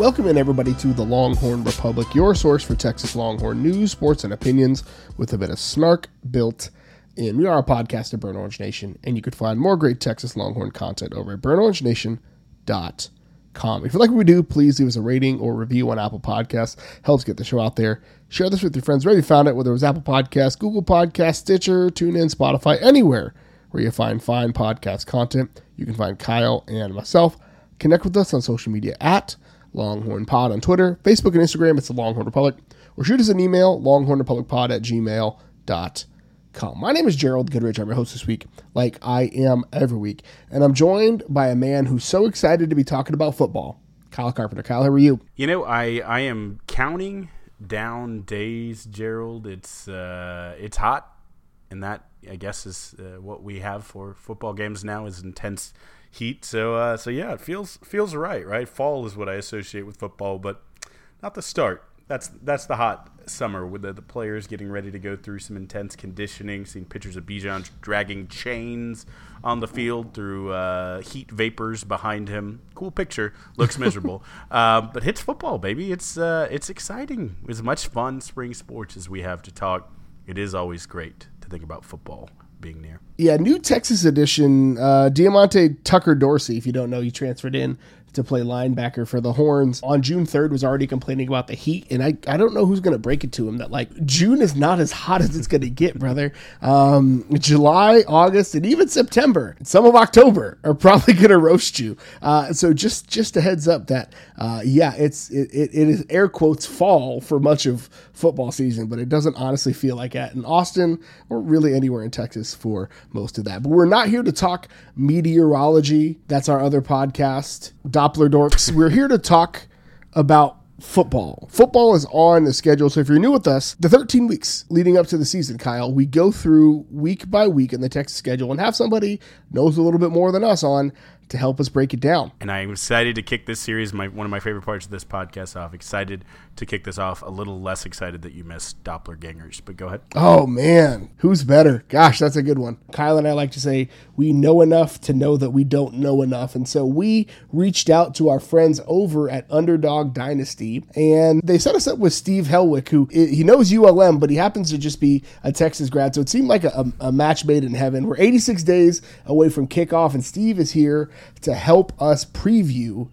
Welcome in everybody to the Longhorn Republic, your source for Texas Longhorn news, sports, and opinions with a bit of snark built in. We are a podcast of Burnt Orange Nation, and you could find more great Texas Longhorn content over at burntorangenation.com. If you like what we do, please leave us a rating or review on Apple Podcasts. Helps get the show out there. Share this with your friends wherever you found it, whether it was Apple Podcasts, Google Podcasts, Stitcher, TuneIn, Spotify, anywhere where you find fine podcast content. You can find Kyle and myself. Connect with us on social media at Longhorn Pod on Twitter, Facebook, and Instagram. It's the Longhorn Republic. Or shoot us an email, longhornrepublicpod at gmail.com. My name is Gerald Goodrich. I'm your host this week, like I am every week. And I'm joined by a man who's so excited to be talking about football, Kyle Carpenter. Kyle, how are you? You know, I, I am counting down days, Gerald. It's uh, it's hot, and that I guess is uh, what we have for football games now is intense heat. So uh, so yeah, it feels feels right, right? Fall is what I associate with football, but not the start. That's that's the hot summer with the, the players getting ready to go through some intense conditioning. Seeing pictures of Bijan dragging chains on the field through uh, heat vapors behind him. Cool picture. Looks miserable, uh, but hits football, baby. It's uh, it's exciting. As much fun spring sports as we have to talk, it is always great think about football being near. Yeah, new Texas edition. Uh, Diamante Tucker Dorsey, if you don't know, he transferred in to play linebacker for the Horns on June 3rd was already complaining about the heat. And I, I don't know who's going to break it to him that like June is not as hot as it's going to get, brother. Um, July, August, and even September, some of October are probably going to roast you. Uh, so just, just a heads up that, uh, yeah, it's, it, it, it is air quotes fall for much of football season, but it doesn't honestly feel like that in Austin or really anywhere in Texas for most of that. But we're not here to talk meteorology. That's our other podcast Doppler dorks. We're here to talk about football. Football is on the schedule. So if you're new with us, the 13 weeks leading up to the season, Kyle, we go through week by week in the Texas schedule and have somebody knows a little bit more than us on to help us break it down. And I'm excited to kick this series, my one of my favorite parts of this podcast off. Excited to kick this off. A little less excited that you missed Doppler Gangers, but go ahead. Oh man, who's better? Gosh, that's a good one. Kyle and I like to say we know enough to know that we don't know enough, and so we reached out to our friends over at Underdog Dynasty, and they set us up with Steve Helwick, who he knows ULM, but he happens to just be a Texas grad, so it seemed like a, a match made in heaven. We're 86 days away from kickoff, and Steve is here to help us preview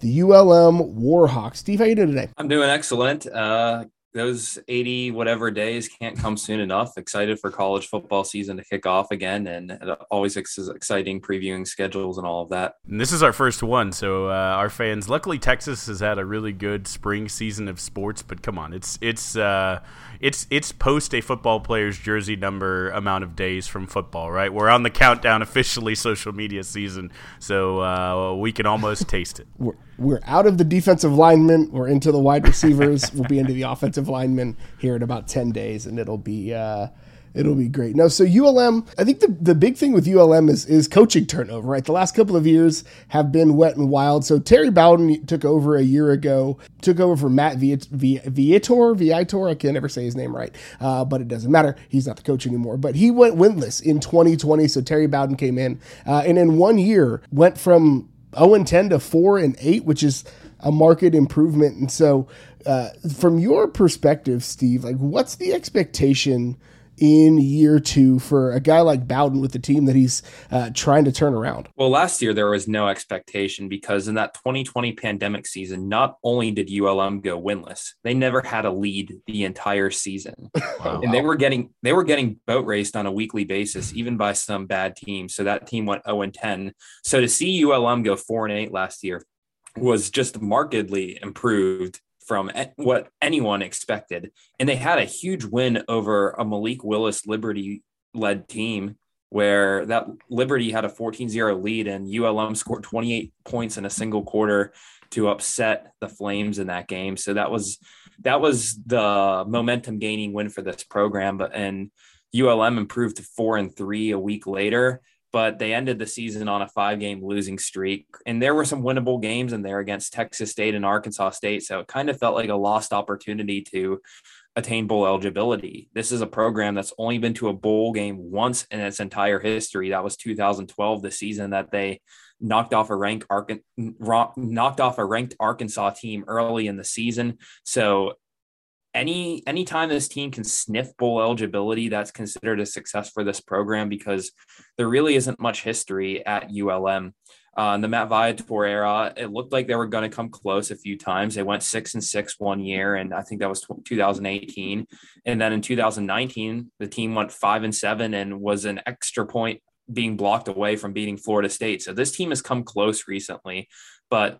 the ULM Warhawks. Steve, how you doing today? I'm doing excellent. Uh, those 80 whatever days can't come soon enough. Excited for college football season to kick off again, and always exciting previewing schedules and all of that. And this is our first one, so uh, our fans. Luckily, Texas has had a really good spring season of sports, but come on, it's it's. Uh, it's it's post a football player's jersey number amount of days from football, right? We're on the countdown officially social media season, so uh, we can almost taste it. We're, we're out of the defensive linemen. We're into the wide receivers. we'll be into the offensive linemen here in about ten days, and it'll be. Uh, it'll be great. No, so ULM, I think the, the big thing with ULM is is coaching turnover, right? The last couple of years have been wet and wild. So Terry Bowden took over a year ago, took over for Matt Viator, Viator, I can never say his name right, uh, but it doesn't matter. He's not the coach anymore. But he went winless in 2020. So Terry Bowden came in, uh, and in one year went from 0 and 10 to 4 and 8, which is a market improvement. And so, uh, from your perspective, Steve, like what's the expectation? In year two for a guy like Bowden with the team that he's uh, trying to turn around? Well, last year there was no expectation because in that 2020 pandemic season, not only did ULM go winless, they never had a lead the entire season, wow. and they were getting they were getting boat raced on a weekly basis, even by some bad teams. So that team went 0 and 10. So to see ULM go four and eight last year was just markedly improved from what anyone expected. And they had a huge win over a Malik Willis Liberty led team where that Liberty had a 14-0 lead and ULM scored 28 points in a single quarter to upset the Flames in that game. So that was that was the momentum gaining win for this program. But and ULM improved to four and three a week later. But they ended the season on a five game losing streak. And there were some winnable games in there against Texas State and Arkansas State. So it kind of felt like a lost opportunity to attain bowl eligibility. This is a program that's only been to a bowl game once in its entire history. That was 2012, the season that they knocked off a ranked knocked off a ranked Arkansas team early in the season. So any anytime this team can sniff bowl eligibility, that's considered a success for this program because there really isn't much history at ULM. Uh, in the Matt Viator era, it looked like they were going to come close a few times. They went six and six one year, and I think that was 2018. And then in 2019, the team went five and seven and was an extra point being blocked away from beating Florida State. So this team has come close recently, but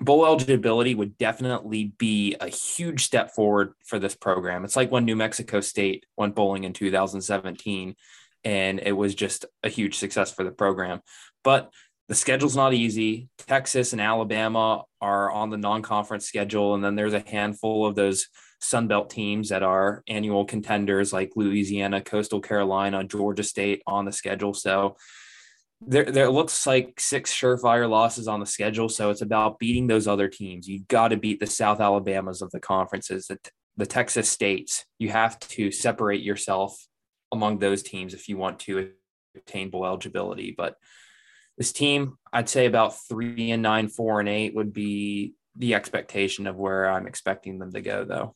bowl eligibility would definitely be a huge step forward for this program. It's like when New Mexico State went bowling in 2017 and it was just a huge success for the program. But the schedule's not easy. Texas and Alabama are on the non-conference schedule and then there's a handful of those Sunbelt teams that are annual contenders like Louisiana, Coastal Carolina, Georgia State on the schedule. So there, there looks like six surefire losses on the schedule. So it's about beating those other teams. You've got to beat the South Alabamas of the conferences, the, the Texas states. You have to separate yourself among those teams if you want to obtain bowl eligibility. But this team, I'd say about three and nine, four and eight would be the expectation of where I'm expecting them to go, though.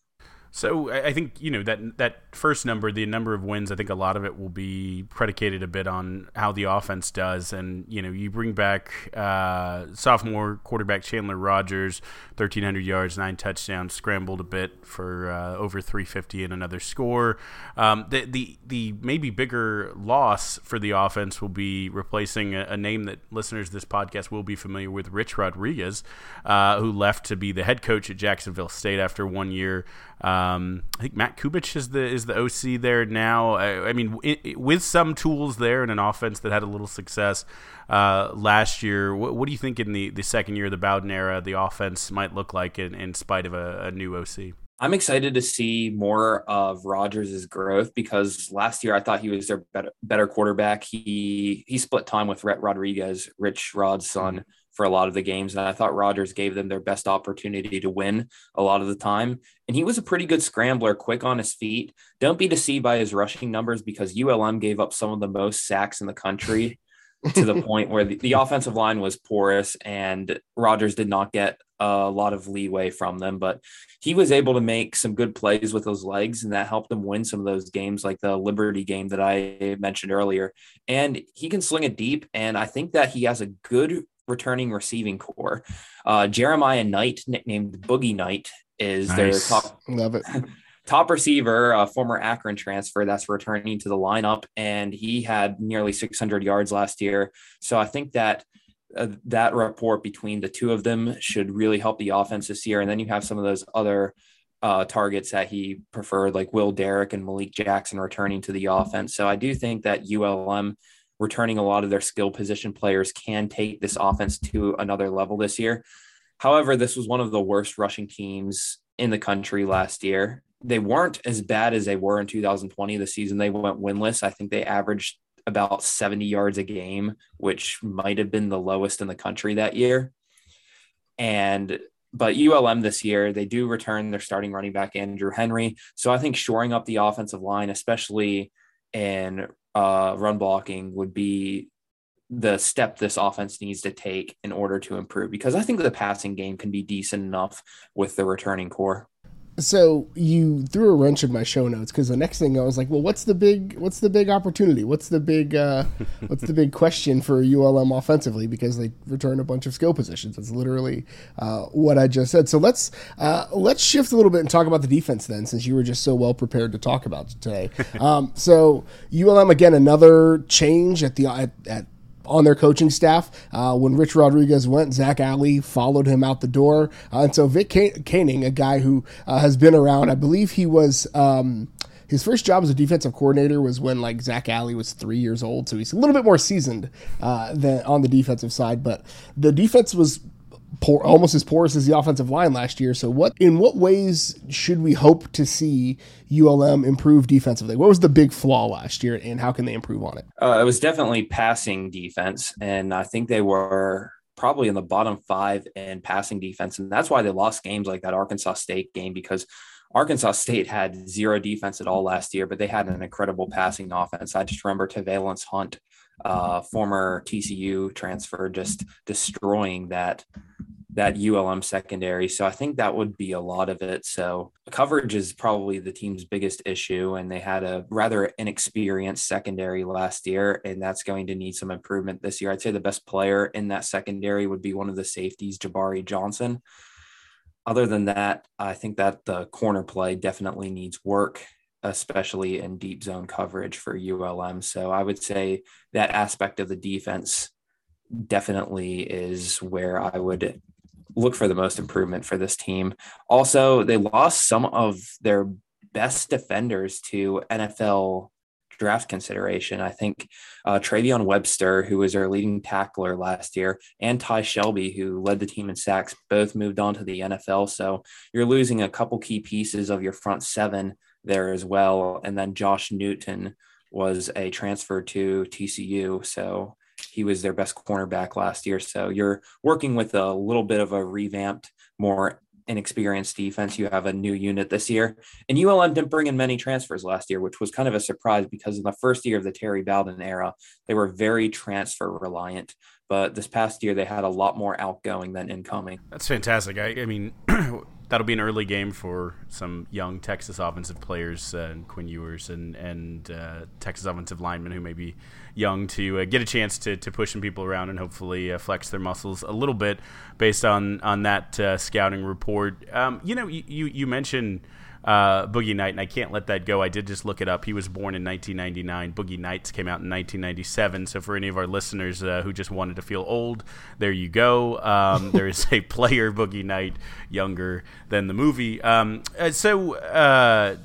So I think you know that that first number, the number of wins. I think a lot of it will be predicated a bit on how the offense does, and you know you bring back uh, sophomore quarterback Chandler Rogers, thirteen hundred yards, nine touchdowns, scrambled a bit for uh, over three fifty and another score. Um, the the the maybe bigger loss for the offense will be replacing a, a name that listeners this podcast will be familiar with, Rich Rodriguez, uh, who left to be the head coach at Jacksonville State after one year. Um, I think Matt Kubik is the is the OC there now. I, I mean, it, it, with some tools there and an offense that had a little success uh, last year. What, what, do you think in the, the second year of the Bowden era the offense might look like in, in spite of a, a new OC? I'm excited to see more of Rogers' growth because last year I thought he was their better, better quarterback. He he split time with Rhett Rodriguez, Rich Rod's son. Mm-hmm for a lot of the games. And I thought Rogers gave them their best opportunity to win a lot of the time. And he was a pretty good scrambler, quick on his feet. Don't be deceived by his rushing numbers because ULM gave up some of the most sacks in the country to the point where the, the, offensive line was porous and Rogers did not get a lot of leeway from them. But he was able to make some good plays with those legs, and that helped him win some of those games, like the Liberty game that I mentioned earlier. And he can sling it deep. And I think that he has a good returning receiving core. Uh, Jeremiah Knight, nicknamed Boogie Knight, is nice. their top. Love it. top receiver, a former Akron transfer that's returning to the lineup, and he had nearly 600 yards last year. So I think that uh, that rapport between the two of them should really help the offense this year. And then you have some of those other uh, targets that he preferred, like Will Derrick and Malik Jackson returning to the offense. So I do think that ULM returning a lot of their skill position players can take this offense to another level this year. However, this was one of the worst rushing teams in the country last year. They weren't as bad as they were in 2020, the season they went winless. I think they averaged about 70 yards a game, which might have been the lowest in the country that year. And but ULM this year, they do return their starting running back Andrew Henry. So I think shoring up the offensive line, especially in uh, run blocking would be the step this offense needs to take in order to improve because I think the passing game can be decent enough with the returning core. So you threw a wrench in my show notes because the next thing I was like, well, what's the big, what's the big opportunity? What's the big, uh, what's the big question for ULM offensively? Because they return a bunch of skill positions. That's literally uh, what I just said. So let's uh, let's shift a little bit and talk about the defense then, since you were just so well prepared to talk about today. Um, so ULM again, another change at the at, at on their coaching staff. Uh, when Rich Rodriguez went, Zac Alley followed him out the door. Uh, and so Vic Koenning, a guy who uh, has been around, I believe he was. Um, his first job as a defensive coordinator was when like Zac Alley was three years old, so he's a little bit more seasoned uh, than on the defensive side. But the defense was poor, almost as porous as the offensive line last year. So, what in what ways should we hope to see ULM improve defensively? What was the big flaw last year, and how can they improve on it? Uh, it was definitely passing defense, and I think they were probably in the bottom five in passing defense, and that's why they lost games like that Arkansas State game because Arkansas State had zero defense at all last year, but they had an incredible passing offense. I just remember Te'Vailance Hunt, uh, former TCU transfer, just destroying that that ULM secondary. So I think that would be a lot of it. So coverage is probably the team's biggest issue, and they had a rather inexperienced secondary last year, and that's going to need some improvement this year. I'd say the best player in that secondary would be one of the safeties, Jabari Johnson other than that, I think that the corner play definitely needs work, especially in deep zone coverage for ULM. So I would say that aspect of the defense definitely is where I would look for the most improvement for this team. Also, they lost some of their best defenders to NFL draft consideration. I think uh, Travion Webster, who was their leading tackler last year, and Ty Shelby, who led the team in sacks, both moved on to the NFL. So you're losing a couple key pieces of your front seven there as well. And then Josh Newton was a transfer to TCU. So he was their best cornerback last year. So you're working with a little bit of a revamped, more inexperienced defense. You have a new unit this year. And ULM didn't bring in many transfers last year, which was kind of a surprise because in the first year of the Terry Bowden era, they were very transfer reliant. But this past year, they had a lot more outgoing than incoming. That's fantastic. I, I mean, that'll be an early game for some young Texas offensive players uh, and Quinn Ewers and and uh, Texas offensive linemen who may be young to uh, get a chance to, to push some people around and hopefully uh, flex their muscles a little bit based on on that uh, scouting report. Um, you know, you you mentioned uh, Boogie Knight, and I can't let that go. I did just look it up. He was born in 1999. Boogie Nights came out in 1997. So for any of our listeners uh, who just wanted to feel old, there you go. Um, there is a player Boogie Knight younger than the movie. Um, uh, so uh,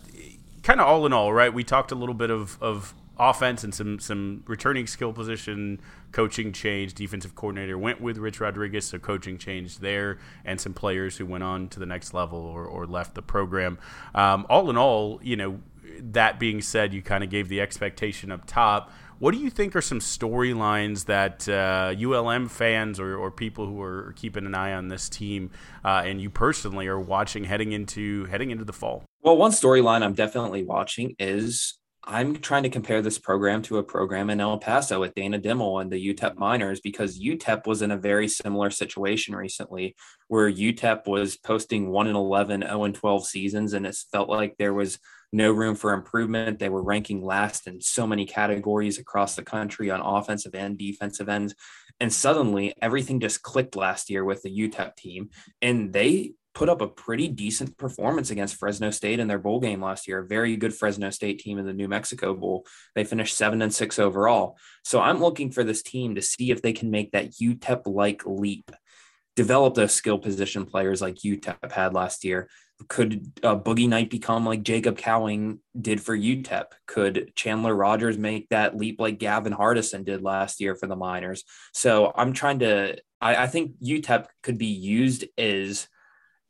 kind of all in all, right? We talked a little bit of of offense and some some returning skill position coaching change. Defensive coordinator went with Rich Rodriguez, so coaching change there, and some players who went on to the next level or, or left the program. Um, all in all, you know, that being said, you kind of gave the expectation up top. What do you think are some storylines that uh, ULM fans or, or, people who are keeping an eye on this team uh, and you personally are watching heading into heading into the fall? Well, one storyline I'm definitely watching is I'm trying to compare this program to a program in El Paso with Dana Dimel and the UTEP Miners because UTEP was in a very similar situation recently where UTEP was posting 1 and 11, 0 and 12 seasons, and it felt like there was no room for improvement. They were ranking last in so many categories across the country on offensive and defensive ends. And suddenly everything just clicked last year with the UTEP team, and they put up a pretty decent performance against Fresno State in their bowl game last year. A very good Fresno State team in the New Mexico Bowl. They finished seven and six overall. So I'm looking for this team to see if they can make that UTEP like leap, develop those skill position players like UTEP had last year. Could uh, Boogie Knight become like Jacob Cowing did for UTEP? Could Chandler Rogers make that leap like Gavin Hardison did last year for the Miners? So I'm trying to, I, I think UTEP could be used as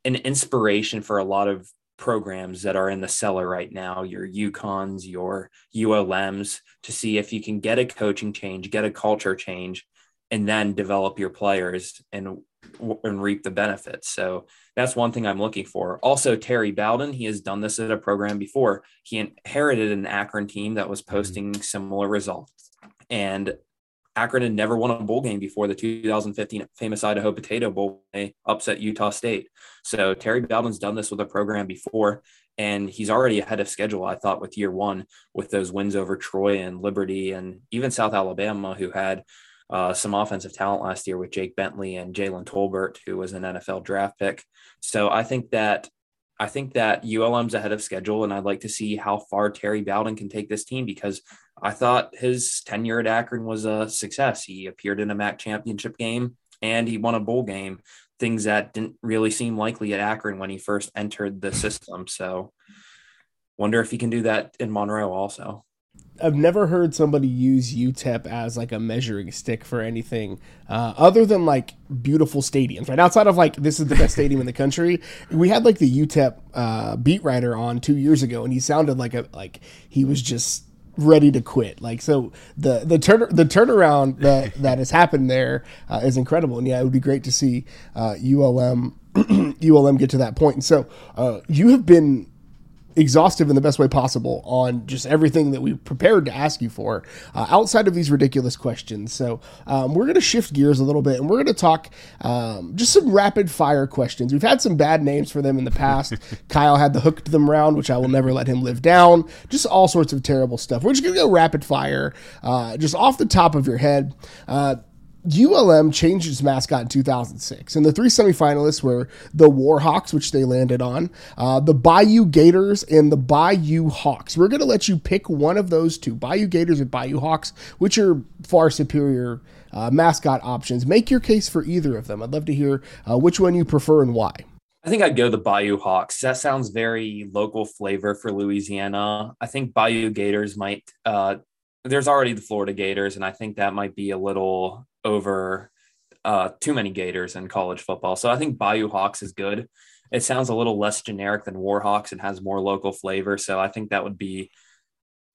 an inspiration for a lot of programs that are in the cellar right now, your UConns, your ULMs, to see if you can get a coaching change, get a culture change, and then develop your players and and reap the benefits. So that's one thing I'm looking for. Also, Terry Bowden, he has done this at a program before. He inherited an Akron team that was mm-hmm. posting mm-hmm. similar results. And Akron had never won a bowl game before the 2015 famous Idaho Potato Bowl. They upset Utah State. So Terry Bowden's done this with a program before, and he's already ahead of schedule, I thought, with year one, with those wins over Troy and Liberty and even South Alabama, who had uh, some offensive talent last year with Jake Bentley and Jalen Tolbert, who was an NFL draft pick. So I think that I think that ULM's ahead of schedule, and I'd like to see how far Terry Bowden can take this team because I thought his tenure at Akron was a success. He appeared in a MAC championship game and he won a bowl game, things that didn't really seem likely at Akron when he first entered the system. So, wonder if he can do that in Monroe also. I've never heard somebody use UTEP as like a measuring stick for anything uh, other than like beautiful stadiums, right? Outside of like this is the best stadium in the country. We had like the UTEP uh, beat writer on two years ago, and he sounded like a like he was just ready to quit. Like so, the the turn the turnaround that that has happened there uh, is incredible, and yeah, it would be great to see uh, ULM ULM get to that point. And so, uh, you have been exhaustive in the best way possible on just everything that we prepared to ask you for uh, outside of these ridiculous questions. So um, we're going to shift gears a little bit and we're going to talk um, just some rapid fire questions. We've had some bad names for them in the past. Kyle had the hooked them round, which I will never let him live down. Just all sorts of terrible stuff. We're just going to go rapid fire, uh, just off the top of your head. Uh, ULM changed its mascot in 2006, and the three semifinalists were the Warhawks, which they landed on, uh, the Bayou Gators, and the Bayou Hawks. We're going to let you pick one of those two, Bayou Gators and Bayou Hawks, which are far superior uh, mascot options. Make your case for either of them. I'd love to hear uh, which one you prefer and why. I think I'd go the Bayou Hawks. That sounds very local flavor for Louisiana. I think Bayou Gators might. Uh, there's already the Florida Gators, and I think that might be a little over uh, too many Gators in college football. So I think Bayou Hawks is good. It sounds a little less generic than Warhawks and has more local flavor. So I think that would be,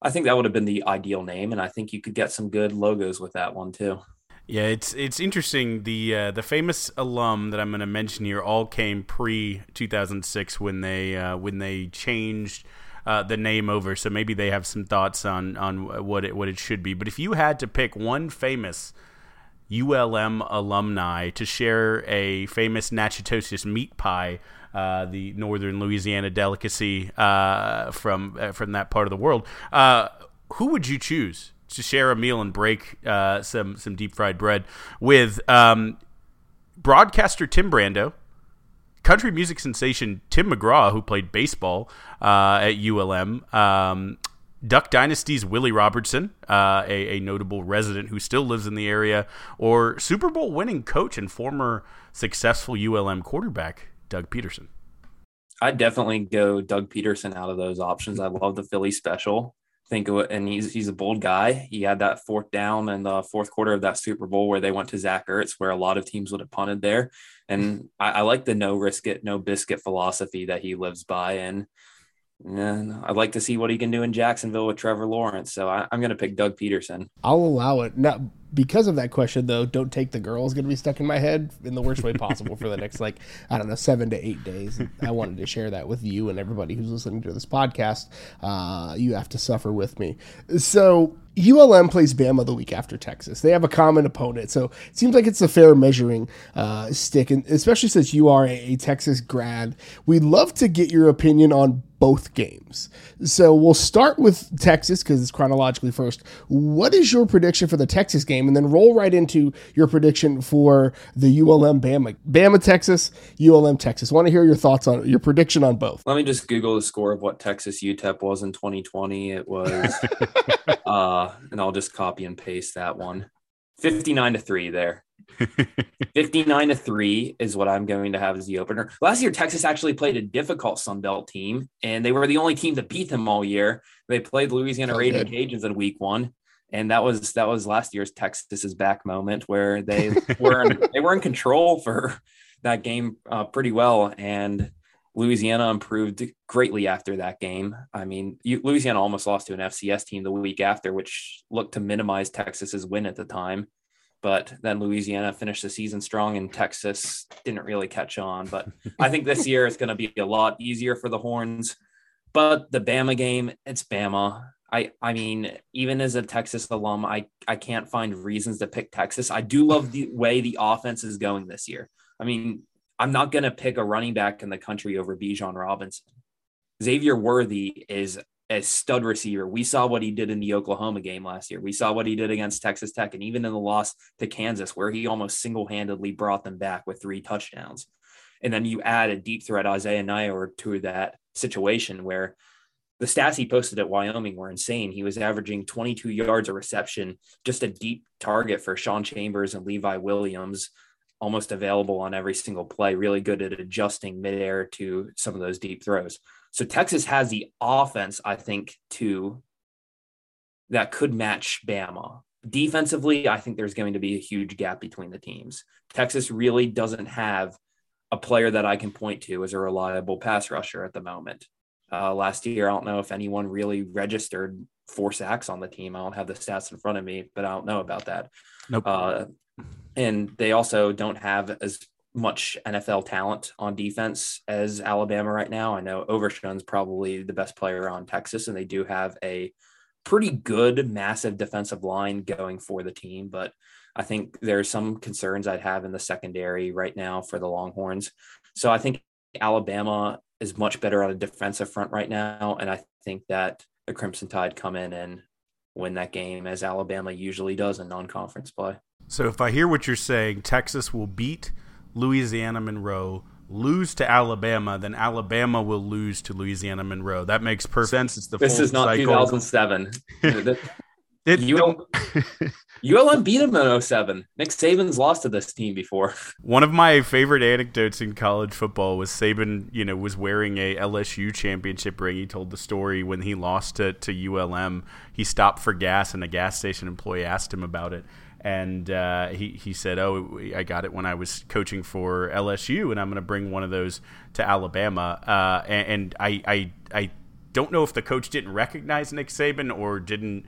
I think that would have been the ideal name, and I think you could get some good logos with that one too. Yeah, it's it's interesting. The uh, the famous alum that I'm going to mention here all came pre 2006 when they uh, when they changed. Uh, the name over, so maybe they have some thoughts on on what it what it should be. But if you had to pick one famous ULM alumni to share a famous Natchitoches meat pie, uh, the northern Louisiana delicacy uh, from uh, from that part of the world. Uh, who would you choose to share a meal and break uh, some some deep fried bread with? Um, broadcaster Tim Brando, country music sensation Tim McGraw, who played baseball uh, at ULM. Um, Duck Dynasty's Willie Robertson, uh, a, a, notable resident who still lives in the area, or Super Bowl winning coach and former successful ULM quarterback, Doug Pederson? I'd definitely go Doug Pederson out of those options. I love the Philly special. Think of it, and he's he's a bold guy. He had that fourth down in the fourth quarter of that Super Bowl where they went to Zach Ertz, where a lot of teams would have punted there. And I, I like the no risk it, no biscuit philosophy that he lives by. And and I'd like to see what he can do in Jacksonville with Trevor Lawrence. So I, am going to pick Doug Pederson. I'll allow it. Now, because of that question, though, don't take the girl is going to be stuck in my head in the worst way possible for the next, like, I don't know, seven to eight days. I wanted to share that with you and everybody who's listening to this podcast. Uh, you have to suffer with me. So ULM plays Bama the week after Texas. They have a common opponent, so it seems like it's a fair measuring uh, stick, and especially since you are a, a, Texas grad, we'd love to get your opinion on both games. So we'll start with Texas because it's chronologically first. What is your prediction for the Texas game, and then roll right into your prediction for the ULM Bama, Bama Texas, ULM Texas. I want to hear your thoughts on your prediction on both. Let me just Google the score of what Texas UTEP was in 2020. It was. uh, uh, and I'll just copy and paste that one. 59 to 3 there. 59 to 3 is what I'm going to have as the opener. Last year, Texas actually played a difficult Sun Belt team, and they were the only team to beat them all year. They played Louisiana Raging Cajuns in week one. And that was that was last year's Texas's back moment where they were in, they were in control for that game uh, pretty well. And Louisiana improved greatly after that game. I mean, you, Louisiana almost lost to an FCS team the week after, which looked to minimize Texas's win at the time. But then Louisiana finished the season strong, and Texas didn't really catch on. But I think this year it's going to be a lot easier for the Horns. But the Bama game, it's Bama. I, I mean, even as a Texas alum, I, I can't find reasons to pick Texas. I do love the way the offense is going this year. I mean, I'm not going to pick a running back in the country over Bijan Robinson. Xavier Worthy is a stud receiver. We saw what he did in the Oklahoma game last year. We saw what he did against Texas Tech and even in the loss to Kansas, where he almost single handedly brought them back with three touchdowns. And then you add a deep threat Isaiah Neyor to that situation where the stats he posted at Wyoming were insane. He was averaging 22 yards a reception, just a deep target for Sean Chambers and Levi Williams almost available on every single play, really good at adjusting midair to some of those deep throws. So Texas has the offense, I think, to that could match Bama. Defensively, I think there's going to be a huge gap between the teams. Texas really doesn't have a player that I can point to as a reliable pass rusher at the moment. Uh, last year, I don't know if anyone really registered four sacks on the team. I don't have the stats in front of me, but I don't know about that. Nope. Uh, and they also don't have as much NFL talent on defense as Alabama right now. I know Overshown's probably the best player on Texas, and they do have a pretty good, massive defensive line going for the team. But I think there's some concerns I'd have in the secondary right now for the Longhorns. So I think Alabama is much better on a defensive front right now. And I think that the Crimson Tide come in and win that game as Alabama usually does in non conference play. So if I hear what you're saying, Texas will beat Louisiana Monroe, lose to Alabama, then Alabama will lose to Louisiana Monroe. That makes perfect sense. It's the this is not cycle. 2007. It, ULM, ULM beat him in 07. Nick Saban's lost to this team before. One of my favorite anecdotes in college football was Saban, you know, was wearing a LSU championship ring. He told the story when he lost to, to ULM. He stopped for gas, and a gas station employee asked him about it and uh, he he said, "Oh, I got it when I was coaching for LSU, and I'm going to bring one of those to Alabama." Uh, and, and I, I I don't know if the coach didn't recognize Nick Saban or didn't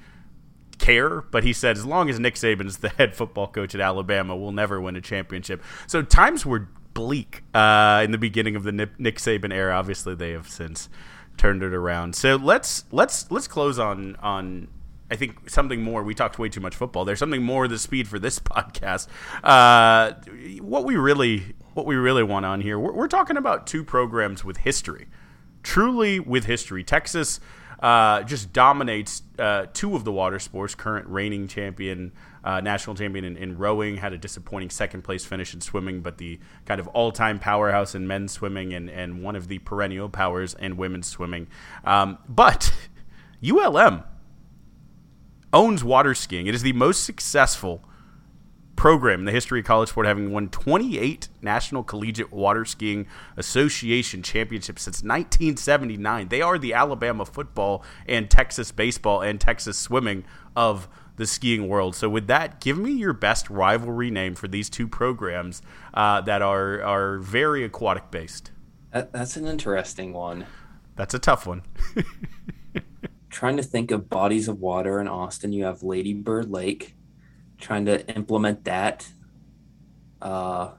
care, but he said, "As long as Nick Saban's the head football coach at Alabama, we'll never win a championship." So times were bleak uh, in the beginning of the Nick Saban era. Obviously, they have since turned it around. So let's let's let's close on on I think something more. We talked way too much football. There's something more the speed for this podcast. Uh, what we really, what we really want on here, we're, we're, talking about two programs with history, truly with history. Texas uh, just dominates uh, two of the water sports. Current reigning champion, uh, national champion in, in, rowing, had a disappointing second place finish in swimming, but the kind of all time powerhouse in men's swimming and, and one of the perennial powers in women's swimming. Um, but ULM owns water skiing. It is the most successful program in the history of college sport, having won 28 National Collegiate Water Skiing Association championships since 1979. They are the Alabama football and Texas baseball and Texas swimming of the skiing world. So, with that, give me your best rivalry name for these two programs uh, that are are very aquatic based. That, that's an interesting one. That's a tough one. trying to think of bodies of water in Austin. You have Lady Bird Lake, trying to implement that. Uh,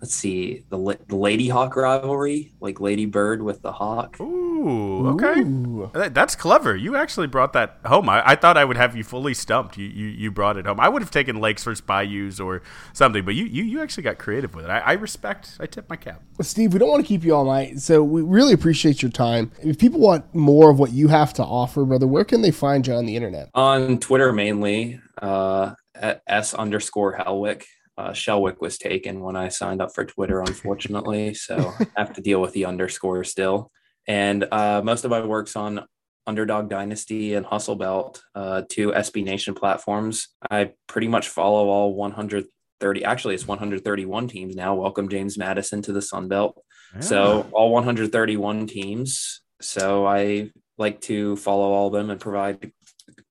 let's see the, the Lady Hawk rivalry, like Lady Bird with the Hawk. Ooh, okay, Ooh. that's clever. You actually brought that home. I, I, thought I would have you fully stumped. You, you you brought it home. I would have taken lakes versus bayous or something, but you you, you actually got creative with it. I, I respect. I tip my cap. Well, Steve, we don't want to keep you all night, so we really appreciate your time. If people want more of what you have to offer, brother, where can they find you on the internet? On Twitter mainly, uh, at s underscore Helwick uh, Shellwick was taken when I signed up for Twitter, unfortunately. so I have to deal with the underscore still. And uh, most of my work's on Underdog Dynasty and Hustle Belt, uh, two SB Nation platforms. I pretty much follow all 130. Actually, it's 131 teams now. Welcome James Madison to the Sun Belt. Yeah. So all 131 teams. So I like to follow all of them and provide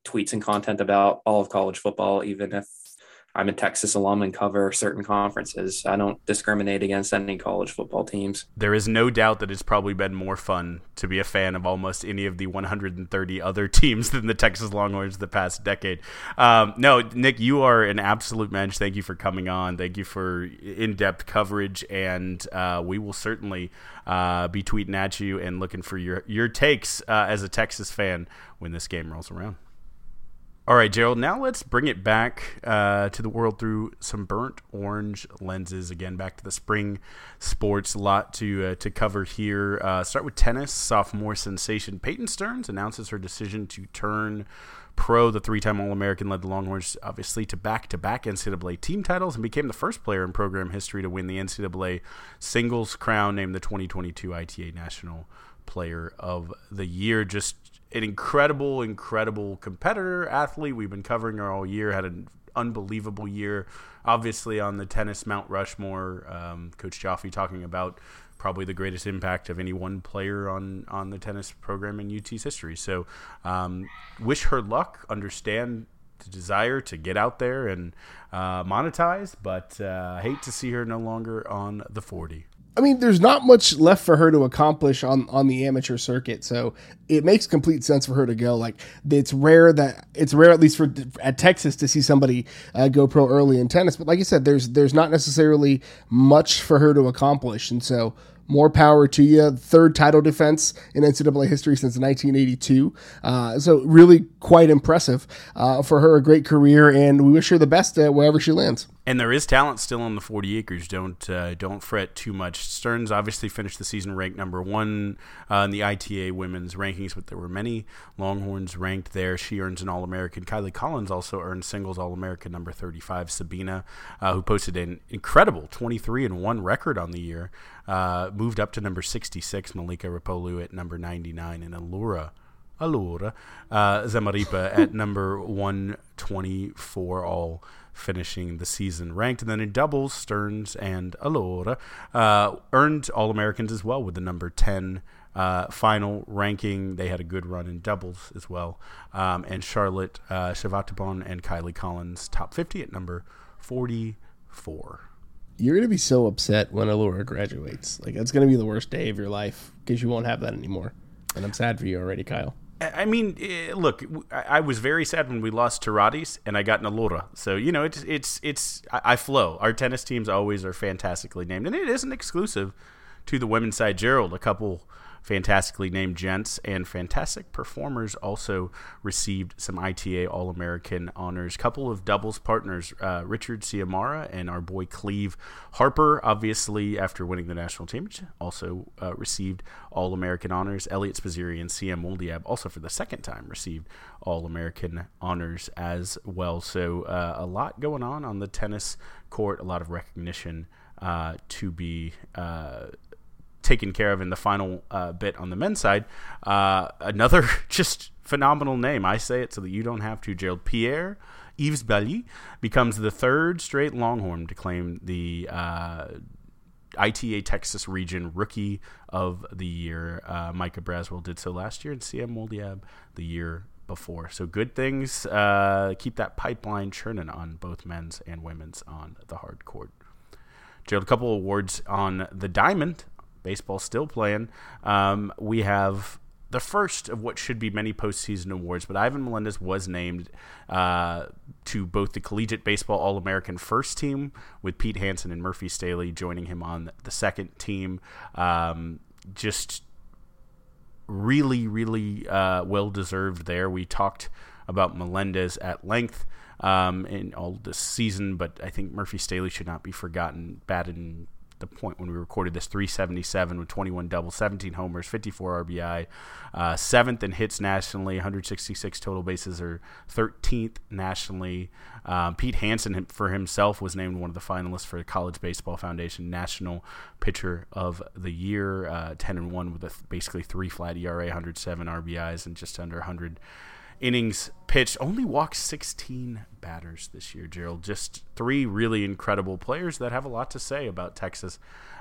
tweets and content about all of college football, even if I'm a Texas alum and cover certain conferences. I don't discriminate against any college football teams. There is no doubt that it's probably been more fun to be a fan of almost any of the 130 other teams than the Texas Longhorns the past decade. Um, no, Nick, you are an absolute mensch. Thank you for coming on. Thank you for in depth coverage, and uh, we will certainly uh, be tweeting at you and looking for your your takes uh, as a Texas fan when this game rolls around. All right, Gerald. Now let's bring it back uh, to the world through some burnt orange lenses. Again, back to the spring sports. A lot to uh, to cover here. Uh, start with tennis. Sophomore sensation Peyton Stearns announces her decision to turn pro. The three-time All-American led the Longhorns, obviously, to back-to-back NCAA team titles and became the first player in program history to win the NCAA singles crown. Named the 2022 ITA National Player of the Year. Just an incredible, incredible competitor, athlete. We've been covering her all year. Had an unbelievable year. Obviously, on the tennis Mount Rushmore, um, Coach Joffe talking about probably the greatest impact of any one player on on the tennis program in UT's history. So, um, wish her luck. Understand the desire to get out there and uh, monetize, but uh, hate to see her no longer on the 40. I mean, there's not much left for her to accomplish on on the amateur circuit, so it makes complete sense for her to go. Like, it's rare that it's rare, at least for at Texas, to see somebody uh, go pro early in tennis. But like you said, there's there's not necessarily much for her to accomplish, and so more power to you. Third title defense in NCAA history since 1982. Uh, so really quite impressive uh, for her. A great career, and we wish her the best wherever she lands. And there is talent still on the 40 acres. Don't uh, don't fret too much. Stearns obviously finished the season ranked number one uh, in the ITA women's rankings, but there were many Longhorns ranked there. She earns an All American. Kylie Collins also earned singles All American number 35. Sabina, uh, who posted an incredible 23 and one record on the year, uh, moved up to number 66. Malaika Rapolu at number 99, and Allura. Allura uh, Zamarripa at number 124 all finishing the season ranked. And then in doubles, Stearns and Allura uh, earned All Americans as well with the number 10 uh, final ranking. They had a good run in doubles as well. Um, and Charlotte uh, and Kylie Collins, top 50 at number 44. You're going to be so upset when Allura graduates. Like, that's going to be the worst day of your life because you won't have that anymore. And I'm sad for you already, Kyle. I mean, eh, look, I was very sad when we lost to Radis and I got Nalura. So you know, it's it's it's I flow. Our tennis teams always are fantastically named, and it isn't exclusive to the women's side. Gerald, a couple fantastically named gents and fantastic performers also received some ITA All American honors. Couple of doubles partners, uh, Richard Ciamarra and our boy Cleve Harper, obviously after winning the national championship, also uh, received All American honors. Eliot Spizzirri and Siem Woldeab also for the second time received All American honors as well. So uh, a lot going on on the tennis court, a lot of recognition uh, to be uh, taken care of in the final uh, bit on the men's side. Uh, another just phenomenal name. I say it so that you don't have to. Gerald Pierre Yves Belly becomes the third straight Longhorn to claim the uh, ITA Texas Region Rookie of the Year. Uh, Micah Braswell did so last year, and Siem Woldeab the year before. So good things. Uh, keep that pipeline churning on both men's and women's on the hard court. Gerald, a couple awards on the diamond baseball still playing. Um, we have the first of what should be many postseason awards, but Ivan Melendez was named uh, to both the Collegiate Baseball All American first team, with Pete Hansen and Murphy Stehly joining him on the second team. Um, just really, really uh, well deserved there. We talked about Melendez at length um, in all this season, but I think Murphy Stehly should not be forgotten. Batted in the point when we recorded this 377 with 21 doubles, 17 homers, 54 RBI, uh, seventh in hits nationally, 166 total bases, or 13th nationally. Um, Pete Hansen for himself was named one of the finalists for the College Baseball Foundation National Pitcher of the Year, uh, 10 and 1 with a th- basically three flat ERA, 107 RBIs, and just under 100 innings pitched. Only walked 16 batters this year, Gerald. Just three really incredible players that have a lot to say about Texas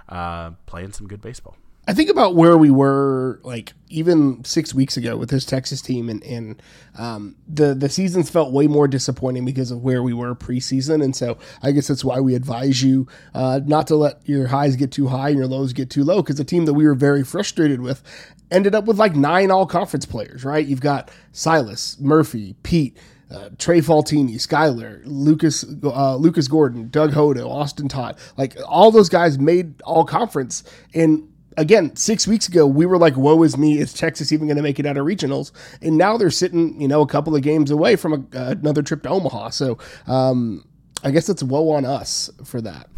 uh, playing some good baseball. I think about where we were like even six weeks ago with this Texas team, and, and um, the the seasons felt way more disappointing because of where we were preseason, and so I guess that's why we advise you uh, not to let your highs get too high and your lows get too low. Because the team that we were very frustrated with ended up with like nine all conference players. Right? You've got Silas Murphy, Pete. Uh, Trey Faltine, Skyler, Lucas, uh, Lucas Gordon, Doug Hodo, Austin Todd, like all those guys made all conference, and again, six weeks ago, we were like, woe is me. Is Texas even going to make it out of regionals? And now they're sitting, you know, a couple of games away from a, uh, another trip to Omaha. So um, I guess it's woe on us for that.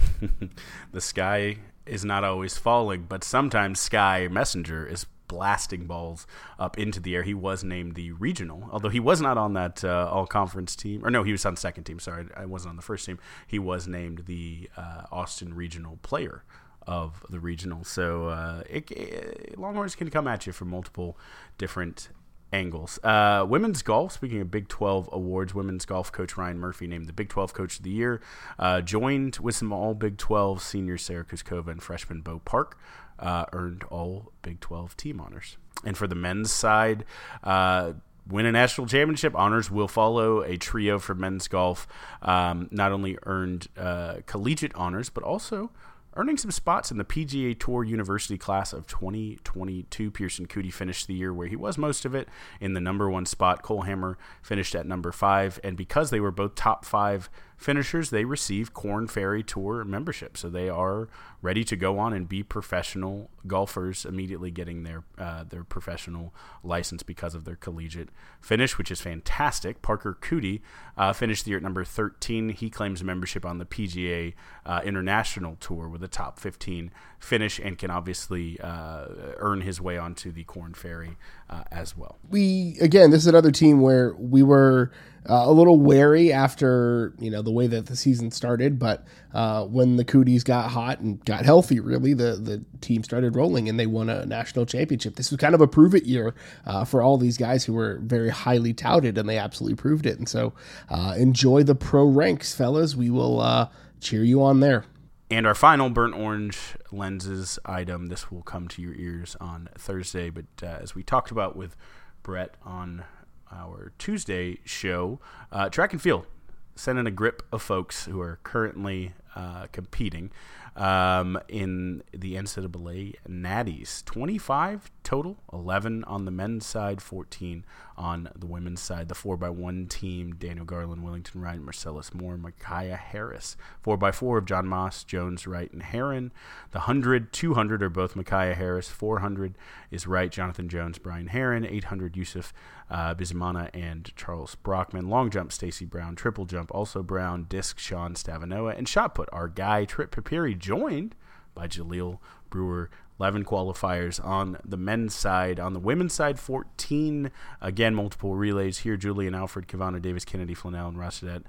the sky is not always falling, but sometimes Sky Messinger is blasting balls up into the air. He was named the regional, although he was not on that uh, all conference team. Or no, he was on second team. Sorry, I wasn't on the first team. He was named the uh, Austin Regional Player of the regional. So uh, it, it, Longhorns can come at you from multiple different angles. Uh, women's golf, speaking of Big 12 awards, women's golf coach Ryan Murphy named the Big 12 Coach of the Year, uh, joined with some all Big 12 seniors Sara Kouskova and freshman Bo Park, uh, earned all Big 12 team honors. And for the men's side, uh, win a national championship honors will follow a trio for men's golf. Um, not only earned uh, collegiate honors, but also earning some spots in the PGA Tour University class of 2022. Pearson Coody finished the year where he was most of it in the number one spot. Cole Hammer finished at number five, and because they were both top five finishers, they receive Korn Ferry Tour membership. So they are ready to go on and be professional golfers, immediately getting their uh, their professional license because of their collegiate finish, which is fantastic. Parker Coody uh, finished the year at number 13. He claims membership on the PGA uh, International Tour with a top 15 finish and can obviously uh, earn his way onto the Corn Ferry uh, as well. We again, this is another team where we were uh, a little wary after you know the way that the season started, but uh, when the Coodys got hot and got healthy, really the the team started rolling and they won a national championship. This was kind of a prove it year uh, for all these guys who were very highly touted, and they absolutely proved it. And so uh, enjoy the pro ranks, fellas. We will uh, cheer you on there. And our final burnt orange lenses item. This will come to your ears on Thursday, but uh, as we talked about with Brett on our Tuesday show, uh, track and field sent in a grip of folks who are currently uh, competing um, in the NCAA Natties. 25 total, 11 on the men's side, 14 on the women's side. The 4x1 team, Daniel Garland, Willington Wright, Marcellus Moore, Micaiah Harris. 4x4 of John Moss, Jones, Wright, and Heron. The 100, 200 are both Micaiah Harris. 400 is Wright, Jonathan Jones, Brian Heron. 800, Yusuf uh, Bizimana and Charles Brockman. Long jump, Stacy Brown. Triple jump, also Brown. Disc, Sean Stavanoa. And shot put, our guy, Tripp Piperi, joined by Jaleel Brewer 11 qualifiers on the men's side. On the women's side, 14. Again, multiple relays here. Julien Alfred, Kevona Davis, Kynnedy Flannel, and Rhasidat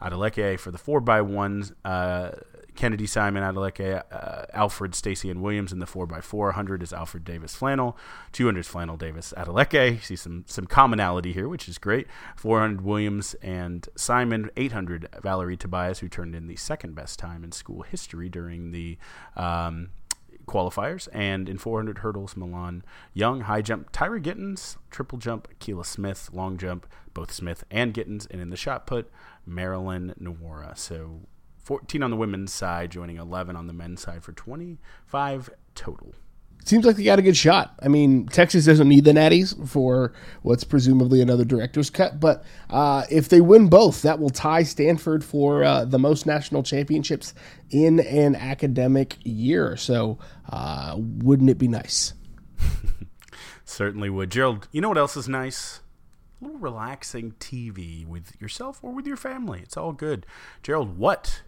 Adeleke for the 4x1s. Uh, Kennedy Simon, Adeleke, uh, Alfred, Stacy, and Williams in the 4x4. 100 is Alfred Davis Flannel. 200 is Flannel Davis Adeleke. See some, some commonality here, which is great. 400 Williams and Simon. 800 Valerie Tobias, who turned in the second best time in school history during the. Um, qualifiers. And in 400 hurdles, Milan Young, high jump, Tyra Gittens, triple jump, Keela Smith, long jump, both Smith and Gittens. And in the shot put, Marilyn Nawara. So 14 on the women's side, joining 11 on the men's side for 25 total seems like they got a good shot. I mean, Texas doesn't need the Natties for what's presumably another Directors' Cup, but uh, if they win both, that will tie Stanford for uh, the most national championships in an academic year. So, uh, wouldn't it be nice? Certainly would. Gerald, you know what else is nice? A little relaxing TV with yourself or with your family. It's all good. Gerald, what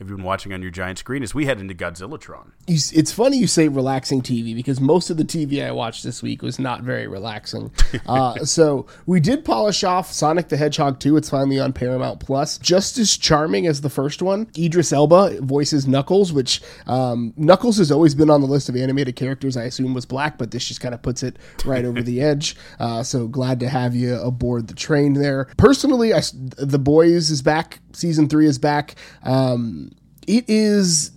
have you been watching on your giant screen as we head into Godzillatron? It's funny you say relaxing TV because most of the TV I watched this week was not very relaxing. uh, so we did polish off Sonic the Hedgehog 2. It's finally on Paramount Plus. Just as charming as the first one. Idris Elba voices Knuckles, which um, Knuckles has always been on the list of animated characters. I assume was black, but this just kind of puts it right over the edge. Uh, so glad to have you aboard the train there. Personally, I, the Boys is back. Season three is back. Um, it is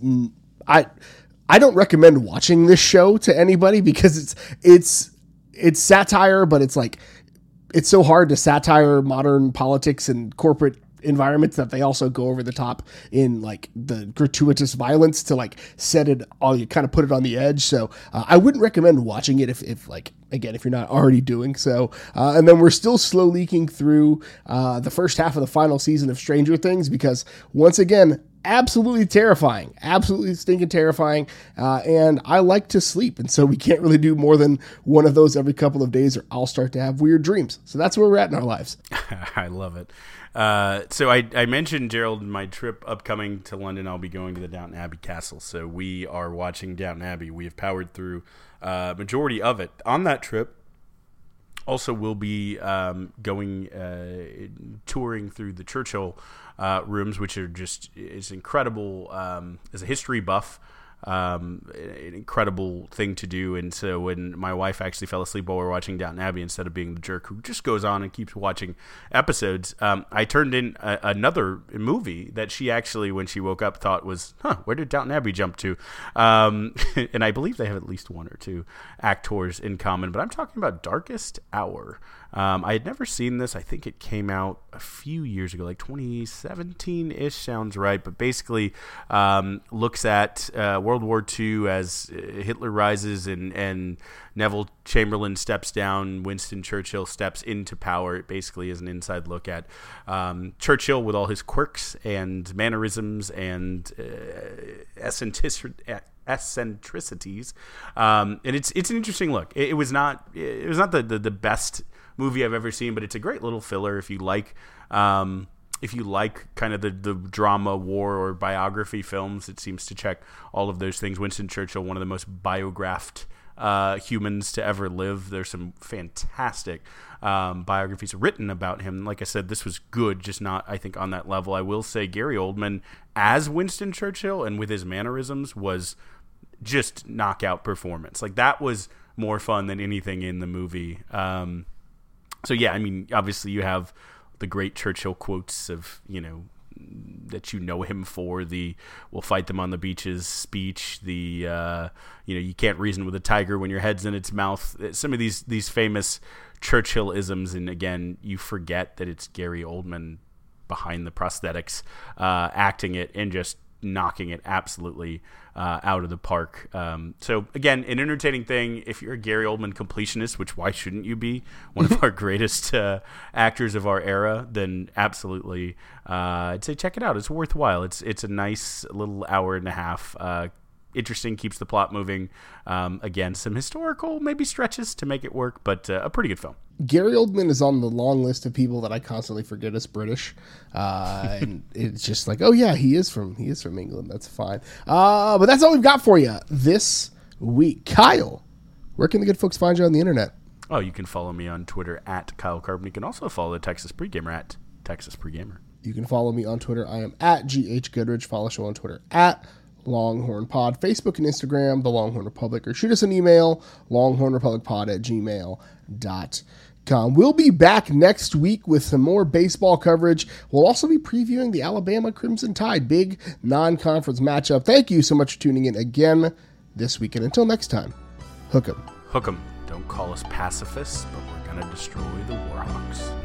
I I don't recommend watching this show to anybody because it's it's it's satire, but it's like it's so hard to satire modern politics and corporate environments that they also go over the top in like the gratuitous violence to like set it all you kind of put it on the edge. So uh, i wouldn't recommend watching it if, if like again if you're not already doing so. Uh, and then we're still slow leaking through uh, the first half of the final season of stranger things because once again absolutely terrifying, absolutely stinking terrifying. Uh, and I like to sleep, and so we can't really do more than one of those every couple of days, or I'll start to have weird dreams. So that's where we're at in our lives. I love it. Uh, so I, I, mentioned Gerald my trip upcoming to London. I'll be going to the Downton Abbey Castle. So we are watching Downton Abbey. We have powered through uh, majority of it on that trip. Also, we'll be um, going uh, touring through the Churchill uh, rooms, which are just is incredible um, as a history buff. Um, an incredible thing to do. And so when my wife actually fell asleep while we were watching Downton Abbey, instead of being the jerk who just goes on and keeps watching episodes, um, I turned in a, another movie that she actually, when she woke up, thought was, huh, where did Downton Abbey jump to? Um, and I believe they have at least one or two actors in common, but I'm talking about Darkest Hour. Um, I had never seen this. I think it came out a few years ago, like 2017 ish, sounds right. But basically, um, looks at uh, World War II as uh, Hitler rises and, and Neville Chamberlain steps down, Winston Churchill steps into power. It basically is an inside look at um, Churchill with all his quirks and mannerisms and uh, eccentricities, um, and it's it's an interesting look. It, it was not it was not the, the, the best movie I've ever seen, but it's a great little filler if you like. Um, if you like kind of the, the drama, war, or biography films, it seems to check all of those things. Winston Churchill, one of the most biographed uh, humans to ever live. There's some fantastic um, biographies written about him. Like I said, this was good, just not, I think, on that level. I will say Gary Oldman as Winston Churchill and with his mannerisms was just knockout performance. Like that was more fun than anything in the movie. Um, so yeah, I mean, obviously you have the great Churchill quotes of you know that you know him for the "We'll fight them on the beaches" speech. The uh, you know you can't reason with a tiger when your head's in its mouth. Some of these these famous Churchill isms, and again, you forget that it's Gary Oldman behind the prosthetics, uh, acting it and just knocking it absolutely uh, out of the park. Um, so again, an entertaining thing. If you're a Gary Oldman completionist, which why shouldn't you be one of our greatest uh, actors of our era? Then absolutely, uh, I'd say check it out. It's worthwhile. It's it's a nice little hour and a half uh, interesting, keeps the plot moving. Um, again, some historical maybe stretches to make it work, but uh, a pretty good film. Gary Oldman is on the long list of people that I constantly forget is British, uh, and it's just like, oh yeah, he is from he is from England. That's fine. Uh, but that's all we've got for you this week. Kyle, where can the good folks find you on the internet? Oh, you can follow me on Twitter at Kyle Carbon. You can also follow the Texas Pregamer at Texas Pregamer. You can follow me on Twitter. I am at GH Goodridge. Follow show on Twitter at Longhorn Pod, Facebook and Instagram, The Longhorn Republic, or shoot us an email, longhornrepublicpod at gmail.com. We'll be back next week with some more baseball coverage. We'll also be previewing the Alabama Crimson Tide, big non conference matchup. Thank you so much for tuning in again this week. And until next time, hook 'em. Hook 'em. Don't call us pacifists, but we're going to destroy the world.